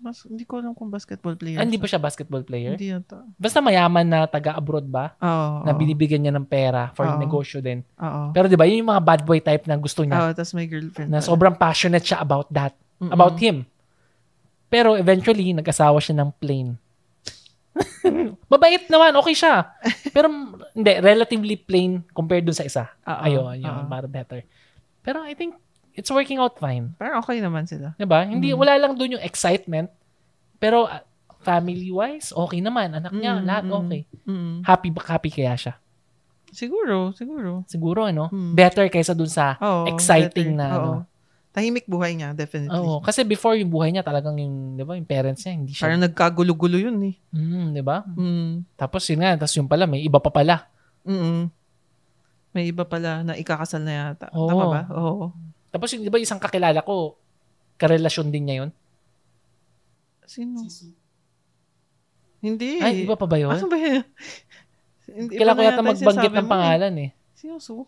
Mas, hindi ko alam kung basketball player. Ah, hindi ba siya. basketball player? Hindi yata. Basta mayaman na taga-abroad ba? Oo. na oo. binibigyan niya ng pera for Oo. negosyo din. Oo. Pero 'di ba, yun yung mga bad boy type na gusto niya Oo, tapos may girlfriend. na sobrang passionate siya about that, Mm-mm. about him. Pero eventually nag-asawa siya ng plain. Mabait naman, okay siya. Pero hindi, relatively plain compared dun sa isa. Oo, Ayun, yun, para better. Pero I think it's working out fine. Parang okay naman sila. 'Di ba? Hindi Mm. wala lang dun yung excitement. Pero uh, family-wise, okay naman. Anak niya, Mm, lahat mm. okay. Mm. Happy ba happy kaya siya? Siguro, siguro. Siguro ano, Hmm. better kaysa dun sa Oo, exciting better. na Oo. ano. Tahimik buhay niya, definitely. Oo, kasi before yung buhay niya talagang yung, 'di ba, yung parents niya hindi siya. Parang nagkagulo-gulo yun eh. Mm, 'di ba? Mm. Tapos yun nga, tapos yung pala may iba pa pala. Mm. May iba pala na ikakasal na yata. Oo. Tama ba? Oo. Tapos yung 'di ba isang kakilala ko, karelasyon din niya yun. Sino? Hindi. Ay, iba pa ba yun? Ano ba yun? Hindi Kailangan ko yata magbanggit ng mo eh. pangalan eh. Sino Su?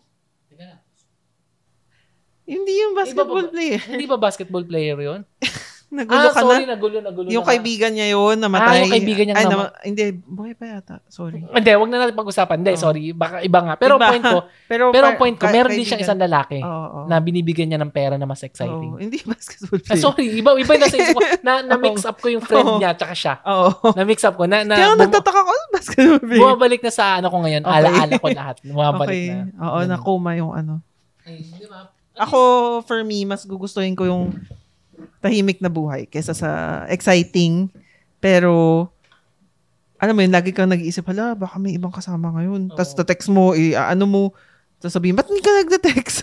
Hindi yung Iba basketball ba- player. Hindi ba basketball player yun? Nagulo ah, ka sorry, na. nagulo, nagulo Yung na. kaibigan niya yun, namatay. Ah, yung kaibigan niyang Ay, nama- Hindi, buhay pa yata. Sorry. Hindi, wag na natin pag-usapan. Hindi, Oo. sorry. Baka iba nga. Pero Iba. point ko, Pero, pero par- point ko, ka- meron din siyang isang lalaki Oo, oo. na binibigyan niya ng pera na mas exciting. Oo, hindi basketball Ah, player. sorry, iba iba yung nasa isip ko. Na, na mix up ko yung friend niya tsaka siya. Oo. Na mix up ko na na Kaya bum- nagtataka ko, basketball player? bumabalik na sa ano ko ngayon. Okay. Ala-ala ko lahat. Bumabalik okay. na. Oo, nakuma yung ano. Ay, di ba? Ako, for me, mas gugustuhin ko yung tahimik na buhay kaysa sa exciting. Pero, alam mo yun, lagi kang nag-iisip, hala, baka may ibang kasama ngayon. Tapos, text mo, eh, ano mo, tapos sabihin, ba't hindi ka nagda-text?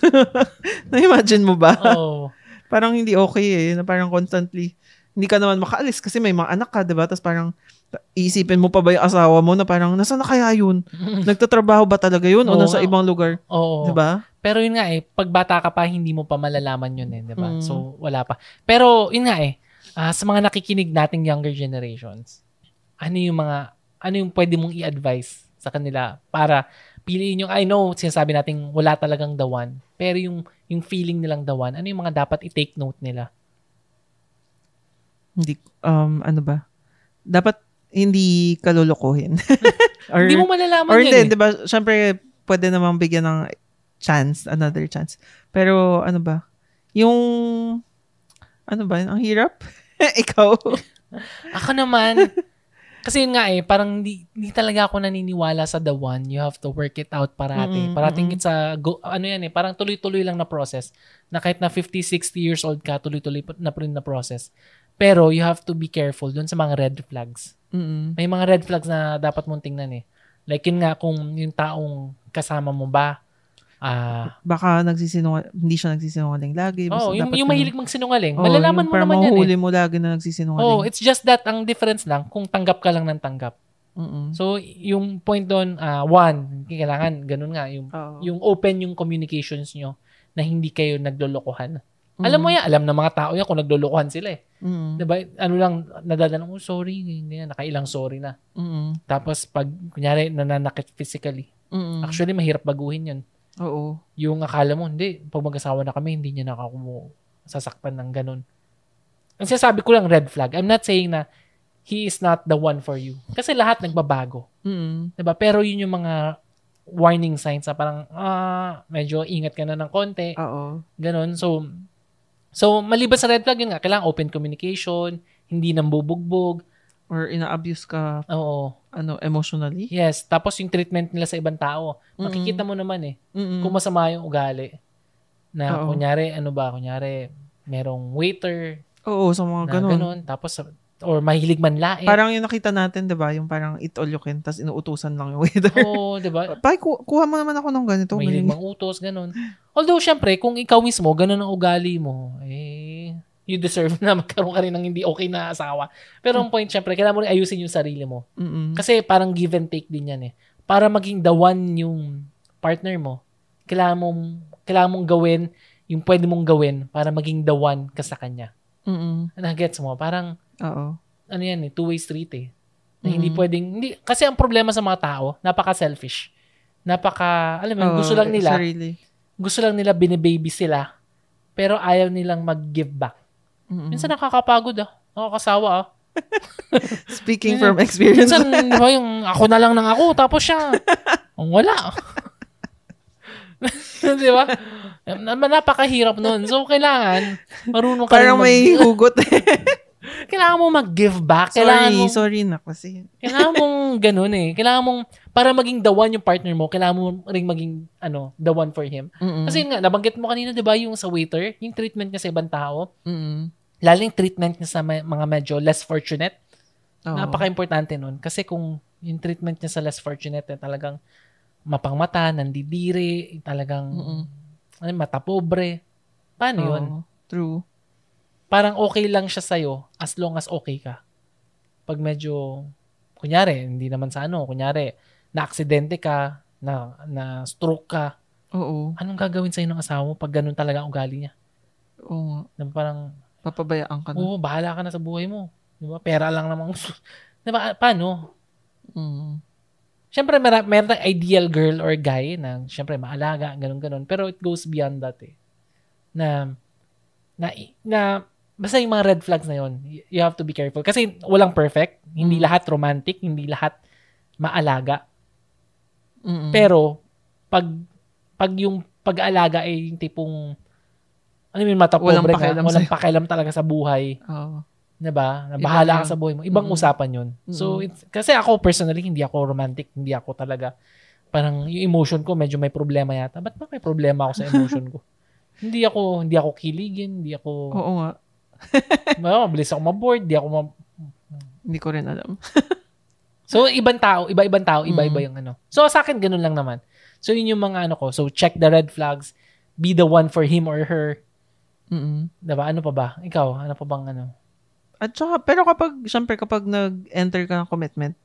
Na-imagine mo ba? Oo. parang hindi okay eh, na parang constantly hindi ka naman makaalis kasi may mga anak ka, di ba? Tapos parang, iisipin mo pa ba yung asawa mo na parang, nasa na kaya yun? Nagtatrabaho ba talaga yun? o nasa nga. ibang lugar? Oo. Di ba? Pero yun nga eh, pag bata ka pa, hindi mo pa malalaman yun eh, di ba? Mm. So, wala pa. Pero, yun nga eh, ah, sa mga nakikinig nating younger generations, ano yung mga, ano yung pwede mong i-advise sa kanila para piliin yung, I know, sinasabi nating wala talagang the one, pero yung, yung feeling nilang the one, ano yung mga dapat i-take note nila? Hindi, um, ano ba? Dapat hindi kalulukuhin. or, hindi mo malalaman or yun hindi, eh. di ba? Siyempre, pwede namang bigyan ng chance, another chance. Pero, ano ba? Yung, ano ba? Ang hirap? Ikaw? Ako naman, kasi yun nga eh, parang hindi, hindi talaga ako naniniwala sa the one. You have to work it out parati. Mm-mm, Parating it's a, go, ano yan eh, parang tuloy-tuloy lang na process. Na kahit na 50, 60 years old ka, tuloy-tuloy na pa rin na process. Pero you have to be careful dun sa mga red flags. Mm-mm. May mga red flags na dapat mong tingnan eh. Like yun nga, kung yung taong kasama mo ba, ah, Baka nagsisinungaling, hindi siya nagsisinungaling lagi. basta oh, yung, yung mahilig magsinungaling, Oo, malalaman mo naman yan eh. mo lagi na nagsisinungaling. Oh, it's just that ang difference lang kung tanggap ka lang ng tanggap. Mm-mm. So, yung point doon, ah, one, kailangan, ganun nga, yung, Oo. yung open yung communications nyo na hindi kayo naglolokohan. Mm. Alam mo yan, alam ng mga tao yan kung naglolokohan sila eh. Mm. Diba? Ano lang, nadadala oh, sorry, ganyan, nakailang sorry na. Mm. Tapos, pag, kunyari, nananakit physically. Mm. Actually, mahirap baguhin yun. Oo. Yung akala mo, hindi, pag mag-asawa na kami, hindi niya nakakumo sasaktan ng ganun. Ang sinasabi ko lang, red flag. I'm not saying na he is not the one for you. Kasi lahat nagbabago. Mm. 'Di ba? Pero yun yung mga warning signs na parang, ah, medyo ingat ka na ng konti. Oo. Ganon. So, so maliban sa red flag, yun nga, kailangan open communication, hindi nang bubugbog. Or ina-abuse ka, Oo. ano, emotionally. Yes. Tapos yung treatment nila sa ibang tao. Makikita mo naman eh. Mm-mm. Kung masama yung ugali. Na Oo. kunyari, ano ba, kunyari, merong waiter Oo, sa na mga ganun. ganun. Tapos, or mahilig manlain. Parang yung nakita natin, di ba? Yung parang eat all you can, tapos inuutusan lang yung waiter. Oo, di ba? Ku- kuha mo naman ako ng ganito. Mahilig Mahilig mangutos, ganun. Although, syempre, kung ikaw mismo, ganun ang ugali mo, eh, you deserve na magkaroon ka rin ng hindi okay na asawa. Pero ang point, syempre, kailangan mo rin ayusin yung sarili mo. Mm-mm. Kasi parang give and take din yan eh. Para maging the one yung partner mo, kailangan mong, kailangan mong gawin yung pwede mong gawin para maging the one ka sa kanya. Mm-mm. Nagets mo? Parang, Oo. ano yan eh, two-way street eh. Na hindi pwedeng, hindi, kasi ang problema sa mga tao, napaka-selfish. Napaka, alam mo, Oo, gusto lang nila, Sarili. gusto lang nila binibaby sila, pero ayaw nilang mag-give back. Mm-mm. Minsan nakakapagod ah. Nakakasawa ah. Speaking from experience. Minsan, di ba, yung ako na lang ng ako, tapos siya, ang wala. di ba? Na- Napakahirap nun. So, kailangan, marunong ka parang may hugot. kailangan mo mag-give back. Kailangan sorry, mo, sorry na kasi. kailangan mong ganun eh. Kailangan mong, para maging the one yung partner mo, kailangan mo ring maging, ano, the one for him. Mm-mm. Kasi yun nga, nabanggit mo kanina, di ba, yung sa waiter, yung treatment niya sa ibang tao, Mm-mm. lalo yung treatment niya sa may- mga medyo less fortunate, Oo. napaka-importante nun. Kasi kung yung treatment niya sa less fortunate, eh, talagang mapangmata, nandidiri, talagang, Mm-mm. ano, mata pobre. Paano yun? Oo. True. Parang okay lang siya sa'yo as long as okay ka. Pag medyo, kunyari, hindi naman sa ano, kunyari, na-aksidente ka, na, na stroke ka, Oo. anong gagawin sa'yo ng asawa mo pag ganun talaga ang ugali niya? Oo. Na parang, Papabayaan ka na. oo, bahala ka na sa buhay mo. Di ba? Pera lang gusto. Di ba? Paano? Mm. Siyempre, mer- meron tayong ideal girl or guy na, siyempre, maalaga, ganun-ganun. Pero it goes beyond that eh. Na, na, na, basta yung mga red flags na yun, y- you have to be careful. Kasi walang perfect. Hindi Mm. lahat romantic. Hindi lahat maalaga. Mm-mm. Pero, pag, pag yung pag-aalaga ay yung tipong, ano yung mata Walang pobre ka, pakialam walang sa'yo. pakialam talaga sa buhay. Oo. 'di ba? Na bahala ka sa buhay mo. Ibang Mm-mm. usapan 'yun. So Mm-mm. it's, kasi ako personally hindi ako romantic, hindi ako talaga parang yung emotion ko medyo may problema yata. Ba't ba may problema ako sa emotion ko? hindi ako hindi ako kiligin, hindi ako Oo nga. oh, mabilis ako ma-bored, hindi ako ma- Hindi ko rin alam. So ibang tao, iba-ibang tao, iba-iba Mm. yung ano. So sa akin ganun lang naman. So yun yung mga ano ko. So check the red flags, be the one for him or her. Mm-mm. 'Di ba? Ano pa ba? Ikaw, ano pa bang ano? At saka, pero kapag, syempre kapag nag-enter ka ng commitment,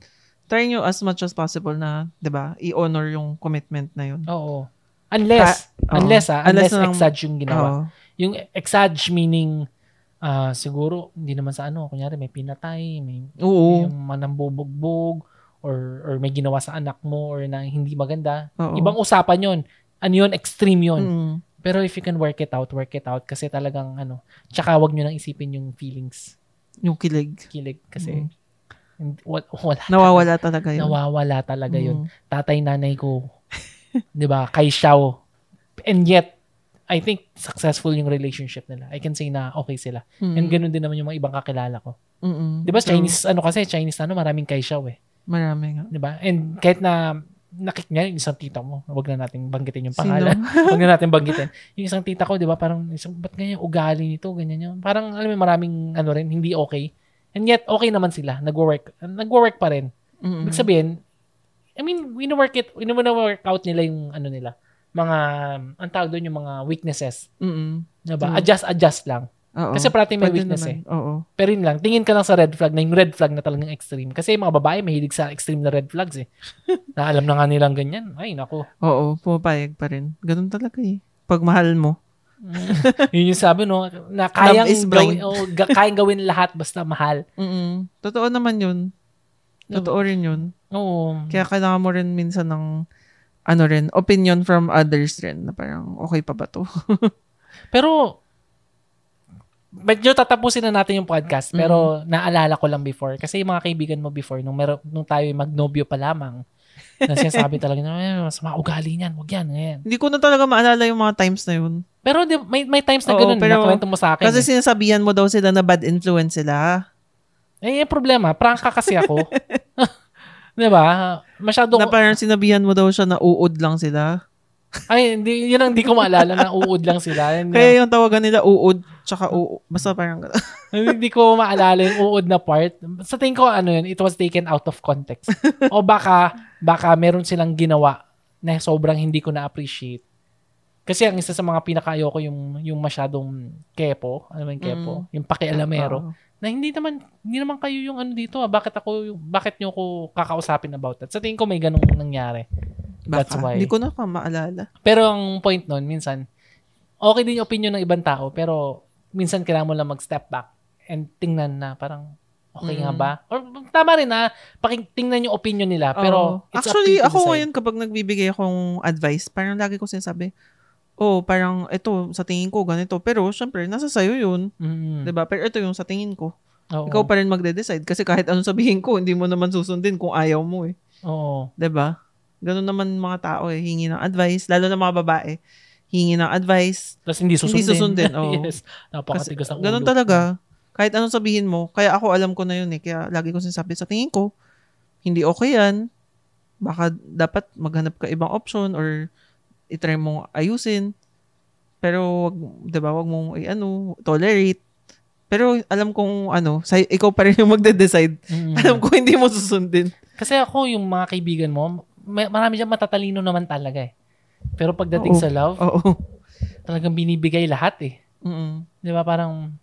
try nyo as much as possible na, di ba, i-honor yung commitment na yun. Oo. Unless, Oo. unless ah, unless, Unless na- exage yung ginawa. Oo. Yung exage meaning, ah siguro, hindi naman sa ano, kunyari may pinatay, may Oo. yung manambubugbog, or, or may ginawa sa anak mo, or na hindi maganda. Oo. Ibang usapan yon Ano yun? Extreme yun. Mm. Pero if you can work it out, work it out. Kasi talagang ano, tsaka wag nyo nang isipin yung feelings. Yung kilig. Kilig. Kasi, Mm. hindi- wa- wala. Nawawala talaga yun. Nawawala talaga yun. Mm. Tatay, nanay ko. 'di ba Kay Xiao. And yet, I think successful yung relationship nila. I can say na okay sila. Mm. And ganun din naman yung mga ibang kakilala ko. Mm-mm. 'Di ba. Chinese ano kasi Chinese ano maraming Xiao eh. Marami nga. 'Di ba? And kahit na nakik niya yung isang tita mo, wag na nating banggitin yung pangalan. wag na natin banggitin. Yung isang tita ko, 'di ba, parang isang ba't ganyan ugali nito, ganyan yun. Parang alam mo maraming ano rin hindi okay. And yet okay naman sila, nagwo-work. Nagwo-work pa rin. Mm-mm. Ibig sabihin, I mean, wino-work it, wino-work out nila yung ano nila, mga, ang tawag doon yung mga weaknesses. Mm-mm. Diba? True. Adjust, adjust lang. Oo. Kasi parati may Pwede weakness naman. eh. Oo. Pero yun lang, tingin ka lang sa red flag na yung red flag na talagang extreme. Kasi yung mga babae mahilig sa extreme na red flags eh. na alam na nga nilang ganyan. Ay, nako. Oo, pumapayag pa rin. Ganun talaga eh. Pag mahal mo. yun yung sabi no, na kayang is gawin, oh, ga- kayang gawin lahat basta mahal. Mm-mm. Totoo naman yun. Totoo rin yun. Oo. Kaya kailangan mo rin minsan ng ano rin, opinion from others rin na parang okay pa ba to? Pero, medyo tatapusin na natin yung podcast, pero naalala ko lang before. Kasi yung mga kaibigan mo before, nung, mero, nung tayo magnobyo pa lamang, na sinasabi talaga na, eh, mas mga ugali niyan, wag yan, ganyan. Hindi ko na talaga maalala yung mga times na yun. Pero di, may, may times na Oo, ganun, pero- mo sa akin. Kasi eh. sinasabihan mo daw sila na bad influence sila. eh, yung problema, prank ka kasi ako. di ba? Masyado, Na parang sinabihan mo daw siya na uod lang sila. ay, hindi, yun ang hindi ko maalala na uud lang sila. Hindi, Kaya yung tawagan nila uod, tsaka uod. Basta parang hindi ko maalala yung uod na part. Sa tingin ko, ano yun, it was taken out of context. o baka, baka meron silang ginawa na sobrang hindi ko na-appreciate. Kasi ang isa sa mga pinaka-ayoko yung, yung masyadong kepo, ano yung kepo, yung pakialamero, Oo. Na hindi naman, hindi naman kayo yung ano dito, ah, bakit ako, bakit nyo ako kakausapin about that? Sa tingin ko may ganong nangyari. That's Baka. why. Hindi ko na pa maalala. Pero ang point nun, minsan, okay din yung opinion ng ibang tao, pero minsan kailangan mo lang mag-step back and tingnan na parang, okay nga Mm. ba? Or tama rin na, paking tingnan yung opinion nila, pero Oo. it's up to you Actually, to ako decide. ngayon kapag nagbibigay akong advice, parang lagi ko sinasabi, oh, parang ito, sa tingin ko, ganito. Pero, syempre, nasa sayo yun. Mm. 'di ba Pero ito yung sa tingin ko. Oo. Ikaw pa rin magde-decide. Kasi kahit anong sabihin ko, hindi mo naman susundin kung ayaw mo eh. Oo. 'di ba Ganun naman mga tao eh, hingi ng advice. Lalo na mga babae, hingi ng advice. Tapos hindi susundin. Hindi susundin, oo. yes. Napakatigas ng ulo. Ganun talaga. Kahit anong sabihin mo, kaya ako alam ko na yun eh. Kaya lagi ko sinasabi sa tingin ko, hindi okay yan. Baka dapat maghanap ka ibang option or itry mong ayusin. Pero wag, 'di ba, wag mong i-ano, tolerate. Pero alam kong ano, sa, ikaw pa rin yung magde-decide. Mm. Alam ko hindi mo susundin. Kasi ako, yung mga kaibigan mo, may, marami dyan matatalino naman talaga eh. Pero pagdating Oo. sa love, Oo. talagang binibigay lahat eh. Mm. Di ba? Parang,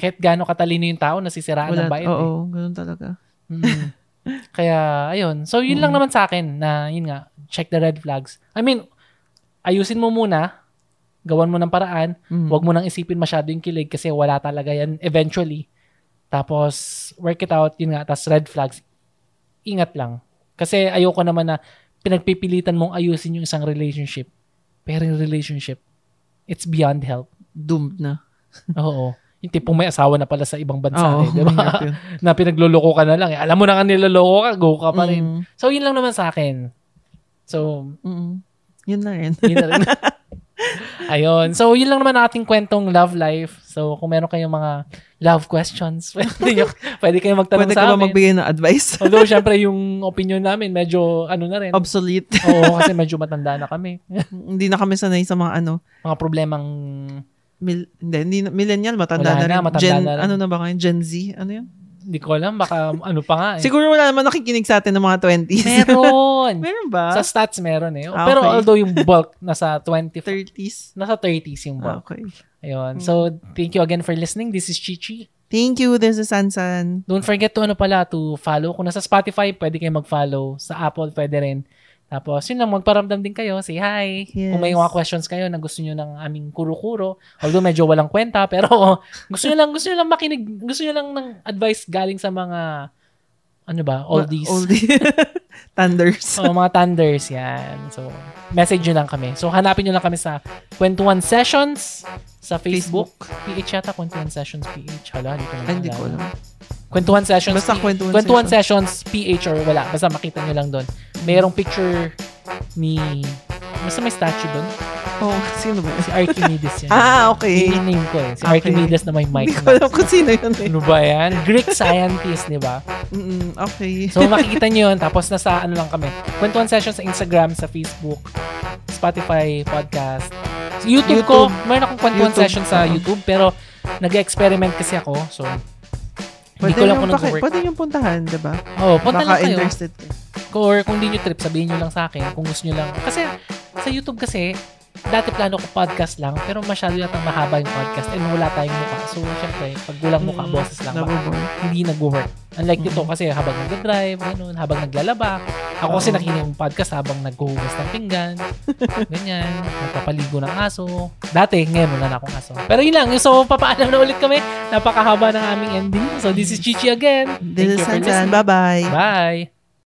kahit gaano katalino yung tao, nasisiraan ng bait eh. Oo, ganun talaga. Mm. Kaya, ayun. So, yun lang naman sa akin na, yun nga, check the red flags. I mean, ayusin mo muna, gawan mo ng paraan, Mm. Huwag mo nang isipin masyado yung kilig kasi wala talaga yan eventually. Tapos, work it out, yun nga, tapos red flags, ingat lang. Kasi ayoko naman na pinagpipilitan mong ayusin yung isang relationship. Pero yung relationship, it's beyond help. Doomed na. Oo. Yung tipong may asawa na pala sa ibang bansa Oo, eh, di ba? na pinagluloko ka na lang. Eh. Alam mo na nga niloloko ka, go ka pa rin. Mm. So, yun lang naman sa akin. So, Mm. Yun na rin. yun na rin. Ayun. So, yun lang naman ating kwentong love life. So, kung meron kayong mga love questions, pwede, nyo, pwede kayong magtanong Pwede sa amin. magbigay ng advice? Although, syempre, yung opinion namin, medyo, ano na rin. Obsolete. Oo, kasi medyo matanda na kami. hindi na kami sanay sa mga ano, Mga problemang, mil, hindi, hindi millennial, matanda Wala na rin. na, matanda Gen, na rin. ano na ba ngayon? Gen Z? Ano yun? Hindi ko alam, baka ano pa nga eh. Siguro wala naman nakikinig sa atin ng mga 20s. Meron. Meron ba? sa stats meron eh. Ah, Pero okay. although yung bulk, nasa 20, 30s? nasa 30s yung bulk. okay. Ayun. So, thank you again for listening. This is Chichi. Thank you. This is Sansan. Don't forget to ano pala, to follow. Kung nasa Spotify, pwede kayo mag-follow. Sa Apple, pwede rin. Tapos, yun lang, magparamdam din kayo. Say hi. Yes. Kung may mga questions kayo na gusto nyo ng aming kuro-kuro. Although medyo walang kwenta, pero gusto nyo lang, gusto nyo lang makinig, gusto nyo lang ng advice galing sa mga, ano ba, oldies. Oldies. Thunders. Oo, mga thunders, yan. So, message nyo lang kami. So, hanapin nyo lang kami sa Kwentuhan Sessions sa Facebook. PH yata, Kwentuhan Sessions PH. Hala, hindi ko na Hindi ko alam. Kwentuhan Sessions. Basta Kwentuhan Kwentuhan Sessions PH or wala. Basta makita nyo lang doon. Mayroong picture ni... Basta may statue doon. Oh, sino ba? Si Archimedes yan. Ah, okay. Yun yung name ko eh. Si Okay. Archimedes na may mic Hindi ko alam kung sino yun eh. Ano ba yan? Greek scientist, di ba? Mm, okay. So makikita nyo yun. Tapos nasa ano lang kami. Kwentuhan session sa Instagram, sa Facebook, Spotify, podcast. Sa YouTube, ko, YouTube. mayroon akong kwentuhan session sa Oo. YouTube. Pero nag-experiment kasi ako. So, hindi Pwede ko lang kung nag-work. pwede yung puntahan, di ba? Oo, punta Baka lang kayo. interested ka. Or kung di nyo trip, sabihin nyo lang sa akin kung gusto nyo lang. Kasi sa YouTube kasi, dati plano ko podcast lang, pero masyado yatang mahaba yung podcast and wala tayong mukha. So, syempre, pag walang mukha, Mm, boses lang. baka hindi nag-work. Unlike dito Mm. kasi habang nag-drive, ganun, habang naglalaba. Ako kasi nakinig yung podcast habang naghuhugas ng pinggan. ganyan. Nagpapaligo ng aso. Dati, ngayon wala na akong aso. Pero yun lang. So, papaalam na ulit kami. Napakahaba ng aming ending. So, this is Chichi again. This Thank is you for Sansan. Bye-bye. Bye.